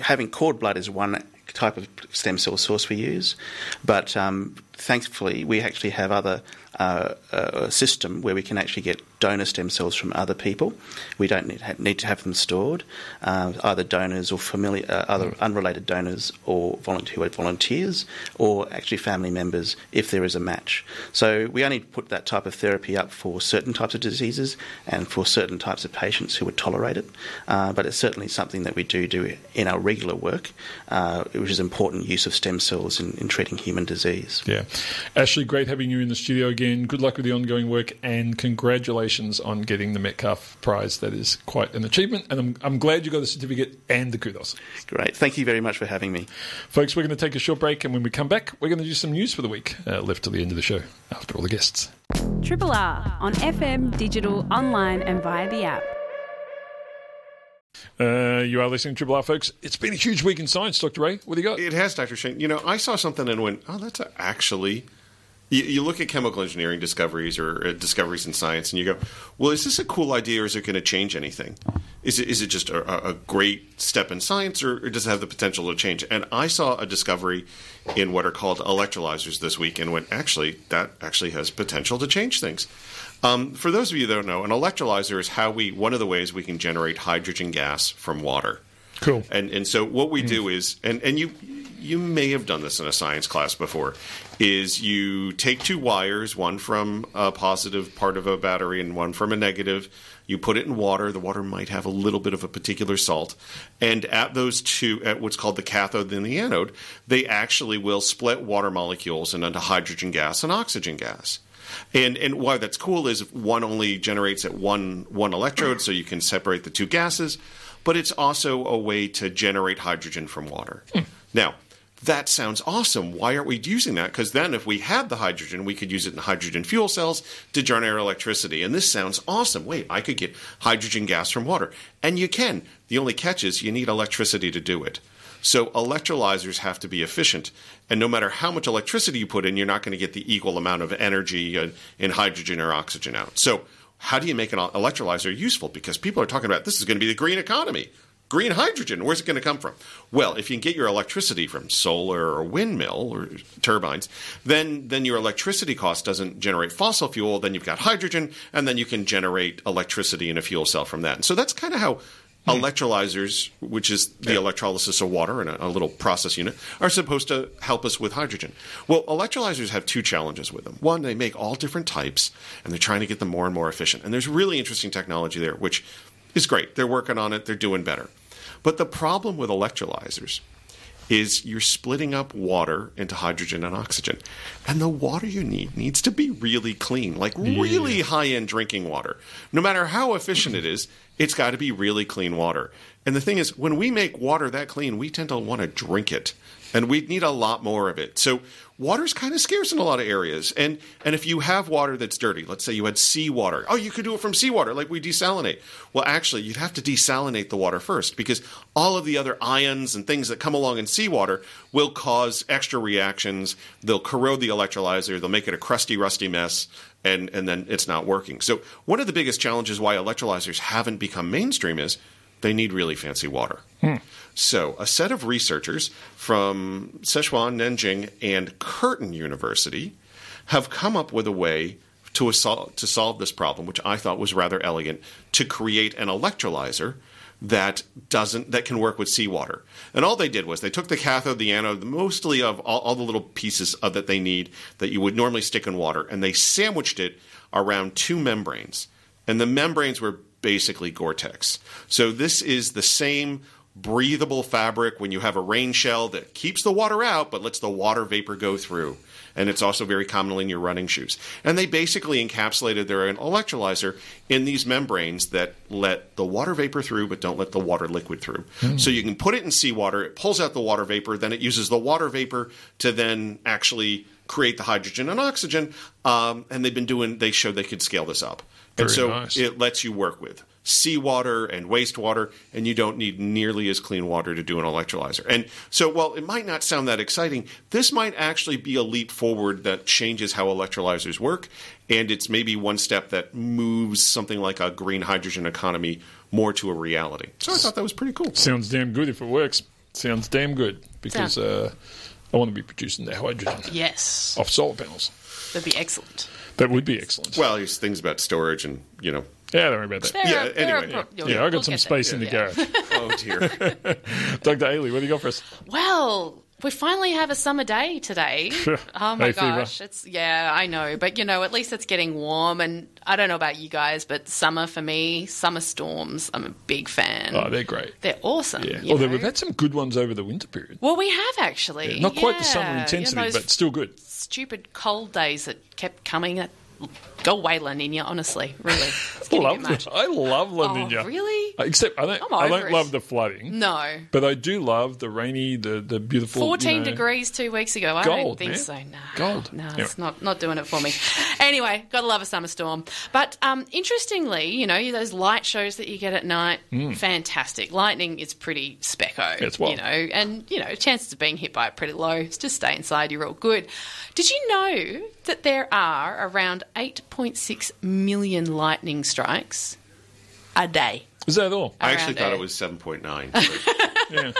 Having cord blood is one type of stem cell source we use, but um, thankfully, we actually have other uh, uh, system where we can actually get donor stem cells from other people. We don't need, need to have them stored, uh, either donors or familiar, uh, other unrelated donors or volunteer volunteers, or actually family members if there is a match. So we only put that type of therapy up for certain types of diseases and for certain types of patients who would tolerate it. Uh, but it's certainly something that we do do in our regular work, uh, which is important use of stem cells in, in treating human disease.
Yeah. Ashley, great having you in the studio again. Good luck with the ongoing work and congratulations on getting the Metcalf Prize. That is quite an achievement. And I'm, I'm glad you got the certificate and the kudos.
Great. Thank you very much for having me.
Folks, we're going to take a short break. And when we come back, we're going to do some news for the week, uh, left till the end of the show after all the guests.
Triple R on FM, digital, online, and via the app.
Uh, you are listening to Triple R, folks. It's been a huge week in science, Dr. Ray. What do you got?
It has, Dr. Shane. You know, I saw something and went, oh, that's actually. You, you look at chemical engineering discoveries or uh, discoveries in science, and you go, well, is this a cool idea or is it going to change anything? Is it, is it just a, a great step in science or, or does it have the potential to change? And I saw a discovery in what are called electrolyzers this week and went, actually, that actually has potential to change things. Um, for those of you that don't know, an electrolyzer is how we, one of the ways we can generate hydrogen gas from water.
Cool.
And and so what we do is, and and you you may have done this in a science class before, is you take two wires, one from a positive part of a battery and one from a negative. You put it in water. The water might have a little bit of a particular salt, and at those two, at what's called the cathode and the anode, they actually will split water molecules into hydrogen gas and oxygen gas. And and why that's cool is one only generates at one one electrode, so you can separate the two gases. But it's also a way to generate hydrogen from water. Hmm. Now, that sounds awesome. Why aren't we using that? Because then, if we had the hydrogen, we could use it in hydrogen fuel cells to generate electricity. And this sounds awesome. Wait, I could get hydrogen gas from water. And you can. The only catch is you need electricity to do it. So electrolyzers have to be efficient. And no matter how much electricity you put in, you're not going to get the equal amount of energy in hydrogen or oxygen out. So how do you make an electrolyzer useful? Because people are talking about this is going to be the green economy. Green hydrogen, where's it going to come from? Well, if you can get your electricity from solar or windmill or turbines, then then your electricity cost doesn't generate fossil fuel. Then you've got hydrogen, and then you can generate electricity in a fuel cell from that. And so that's kind of how hmm. electrolyzers, which is the electrolysis of water in a, a little process unit, are supposed to help us with hydrogen. Well, electrolyzers have two challenges with them. One, they make all different types, and they're trying to get them more and more efficient. And there's really interesting technology there, which is great. They're working on it, they're doing better. But the problem with electrolyzers is you're splitting up water into hydrogen and oxygen. And the water you need needs to be really clean, like really high end drinking water. No matter how efficient it is, it's got to be really clean water. And the thing is, when we make water that clean, we tend to want to drink it. And we need a lot more of it. So water's kind of scarce in a lot of areas. And and if you have water that's dirty, let's say you had seawater. Oh, you could do it from seawater like we desalinate. Well, actually, you'd have to desalinate the water first because all of the other ions and things that come along in seawater will cause extra reactions. They'll corrode the electrolyzer, they'll make it a crusty, rusty mess, and, and then it's not working. So one of the biggest challenges why electrolyzers haven't become mainstream is they need really fancy water. Hmm. So, a set of researchers from Sichuan, Nanjing, and Curtin University have come up with a way to, assault, to solve this problem, which I thought was rather elegant, to create an electrolyzer that doesn't that can work with seawater. And all they did was they took the cathode, the anode, mostly of all, all the little pieces of that they need that you would normally stick in water, and they sandwiched it around two membranes. And the membranes were basically Gore-Tex. So this is the same breathable fabric when you have a rain shell that keeps the water out but lets the water vapor go through. And it's also very common in your running shoes. And they basically encapsulated their electrolyzer in these membranes that let the water vapor through but don't let the water liquid through. So you can put it in seawater, it pulls out the water vapor, then it uses the water vapor to then actually create the hydrogen and oxygen. Um, and they've been doing, they showed they could scale this up. And so
nice.
it lets you work with seawater and wastewater, and you don't need nearly as clean water to do an electrolyzer. And so, while it might not sound that exciting, this might actually be a leap forward that changes how electrolyzers work, and it's maybe one step that moves something like a green hydrogen economy more to a reality. So I thought that was pretty cool.
Sounds damn good if it works. Sounds damn good because
Sound-
uh, I want to be producing the hydrogen
Yes,
off solar panels.
that'd be excellent.
That would be excellent.
Well, there's things about storage and, you know,
yeah, don't worry about that.
There
Yeah,
are-
anyway,
pro-
yeah.
you'll-
Yeah, I got
we'll
some space
there.
in the
Yeah.
garage.
oh dear.
Dr. Ailie, what do you got for us?
Well, we finally have a summer day today. Oh my gosh, it's yeah, I know, but you know, at least it's getting warm. And I don't know about you guys, but summer for me, summer storms, I'm a big fan.
Oh, they're great.
They're awesome.
Yeah. Although oh,
know.
we've had some good ones over the winter period.
well, we have actually.
Yeah, not quite the summer
you know,
intensity, but still good.
stupid cold days that kept coming. That go away, La Nina. Honestly, really,
love,
much.
I love La
Oh,
Nina.
really?
Except I don't. I don't
it.
love the flooding.
No.
But I do love the rainy, the the beautiful. you
14
know-
degrees two weeks ago. I don't
Gold,
think
man.
so. Nah,
Gold.
No,
Anyway.
it's not not doing it for me. Anyway, gotta love a summer storm. But um, interestingly, you know, those light shows that you get at night, fantastic. Lightning is pretty specco.
Hmm. It's wild.
you know, and you know, chances of being hit by it pretty low. Just stay inside. You're all good. Did you know that there are around 8.6 million lightning strikes a day?
Is that all?
I actually thought
it.
it was 7.9. but-
Yeah.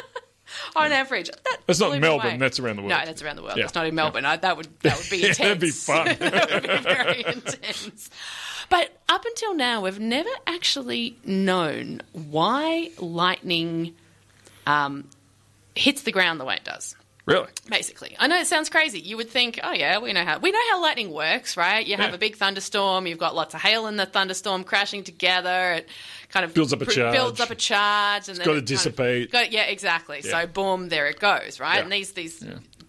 on average. That
That's not Melbourne,
away.
that's around the world.
No, that's around the world.
Yeah.
That's not in Melbourne. I, that would that would be
Yeah,
intense.
that'd be fun.
that would be very intense. But up until now, we've never actually known why lightning um, hits the ground the way it does.
Really?
basically. I know it sounds crazy. You would think, oh yeah, we know how we know how lightning works, right? You have
Yeah.
a big thunderstorm, you've got lots of hail in the thunderstorm crashing together. It kind of
Builds up a
pr-
charge.
Builds up a charge, and then
gotta
it kind of-
dissipate.
got- yeah, exactly.
Yeah.
So boom, there it goes, right?
Yeah.
And these these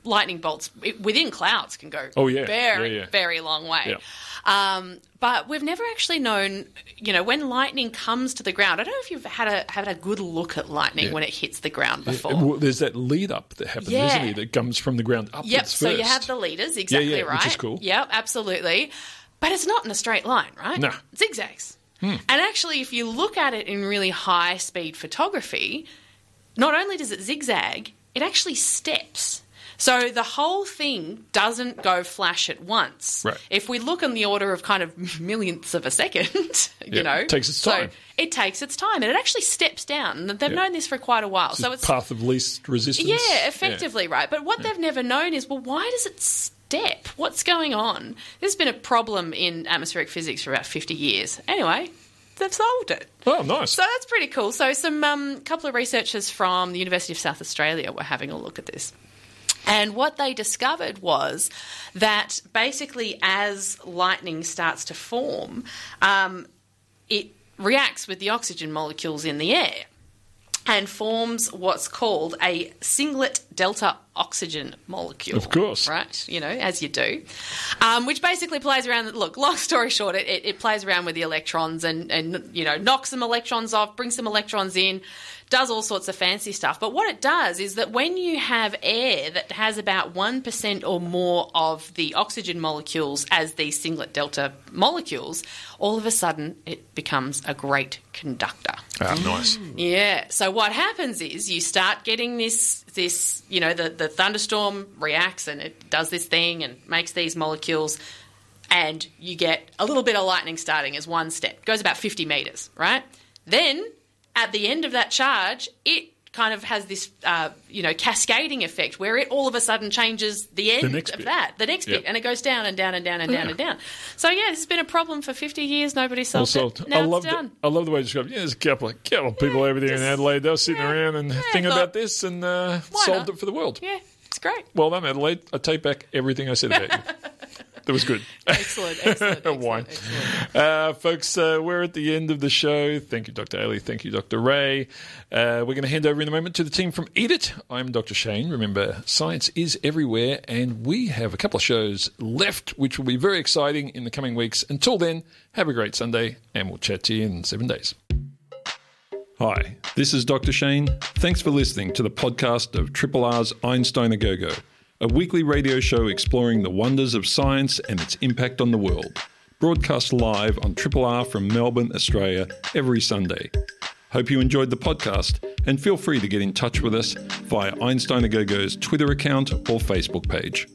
lightning bolts within clouds can go
Oh, yeah.
very
Yeah, yeah.
very long way.
Yeah.
Um, but we've never actually known, you know, when lightning comes to the ground. I don't know if you've had a had a good look at lightning
Yeah.
when it hits the ground before.
Well, there's that lead up that happens, isn't
Yeah.
there, that comes from the ground upwards
Yep. So you have the leaders, exactly
yeah,
right.
which is cool.
Yep, absolutely. But it's not in a straight line, right?
No.
Zigzags. And actually, if you look at it in really high speed photography, not only does it zigzag, it actually steps. So the whole thing doesn't go flash at once.
Right.
If we look in the order of kind of millionths of a second, you
Yeah,
know,
it takes its
so
time.
it takes its time, and it actually steps down. They've
Yeah.
known this for quite a while.
It's
so it's
path of least resistance.
yeah, effectively, right. But what they've never known is, well, why does it step? What's going on? There's been a problem in atmospheric physics for about 50 years. Anyway, they've solved it.
Oh, nice.
So that's pretty cool. So some um, couple of researchers from the University of South Australia were having a look at this. And what they discovered was that basically, as lightning starts to form, um, it reacts with the oxygen molecules in the air and forms what's called a singlet delta oxygen molecule.
Of course.
Right? You know, as you do. Um, which basically plays around, look, long story short, it, it, plays around with the electrons and, and, you know, knocks some electrons off, brings some electrons in, does all sorts of fancy stuff. But what it does is that when you have air that has about 1% or more of the oxygen molecules as these singlet delta molecules, all of a sudden it becomes a great conductor.
Ah, nice.
Yeah. So what happens is you start getting this this you know the the thunderstorm reacts and it does this thing and makes these molecules and you get a little bit of lightning starting as one step. Goes about 50 meters, right? Then at the end of that charge, it kind of has this uh, you know cascading effect where it all of a sudden changes the end
next
of
bit.
that, the next bit, and it goes down and down and down and down
Yeah.
and down. So yeah, this has been a problem for 50 years. Nobody solved
solved.
it. Now
I
it's
love
done.
the, I love the way you describe. it. Yeah, there's a couple of couple of people over there in Adelaide. They were sitting
yeah,
around and
yeah,
thinking
thought-
about this and uh, solved
not?
it for the world.
Yeah, it's great.
Well done, Adelaide. I take back everything I said about you. That was good.
Excellent, excellent, excellent,
Wine.
excellent.
Uh, folks, uh, we're at the end of the show. Thank you, Dr. Ailie. Thank you, Dr. Ray. Uh, we're going to hand over in a moment to the team from Eat It. I'm Dr. Shane. Remember, science is everywhere, and we have a couple of shows left, which will be very exciting in the coming weeks. Until then, have a great Sunday, and we'll chat to you in seven days. Hi, this is Dr. Shane. Thanks for listening to the podcast of Triple R's Einstein a Go Go, a weekly radio show exploring the wonders of science and its impact on the world. Broadcast live on Triple R from Melbourne, Australia, every Sunday. Hope you enjoyed the podcast and feel free to get in touch with us via Einstein a Go Go's Twitter account or Facebook page.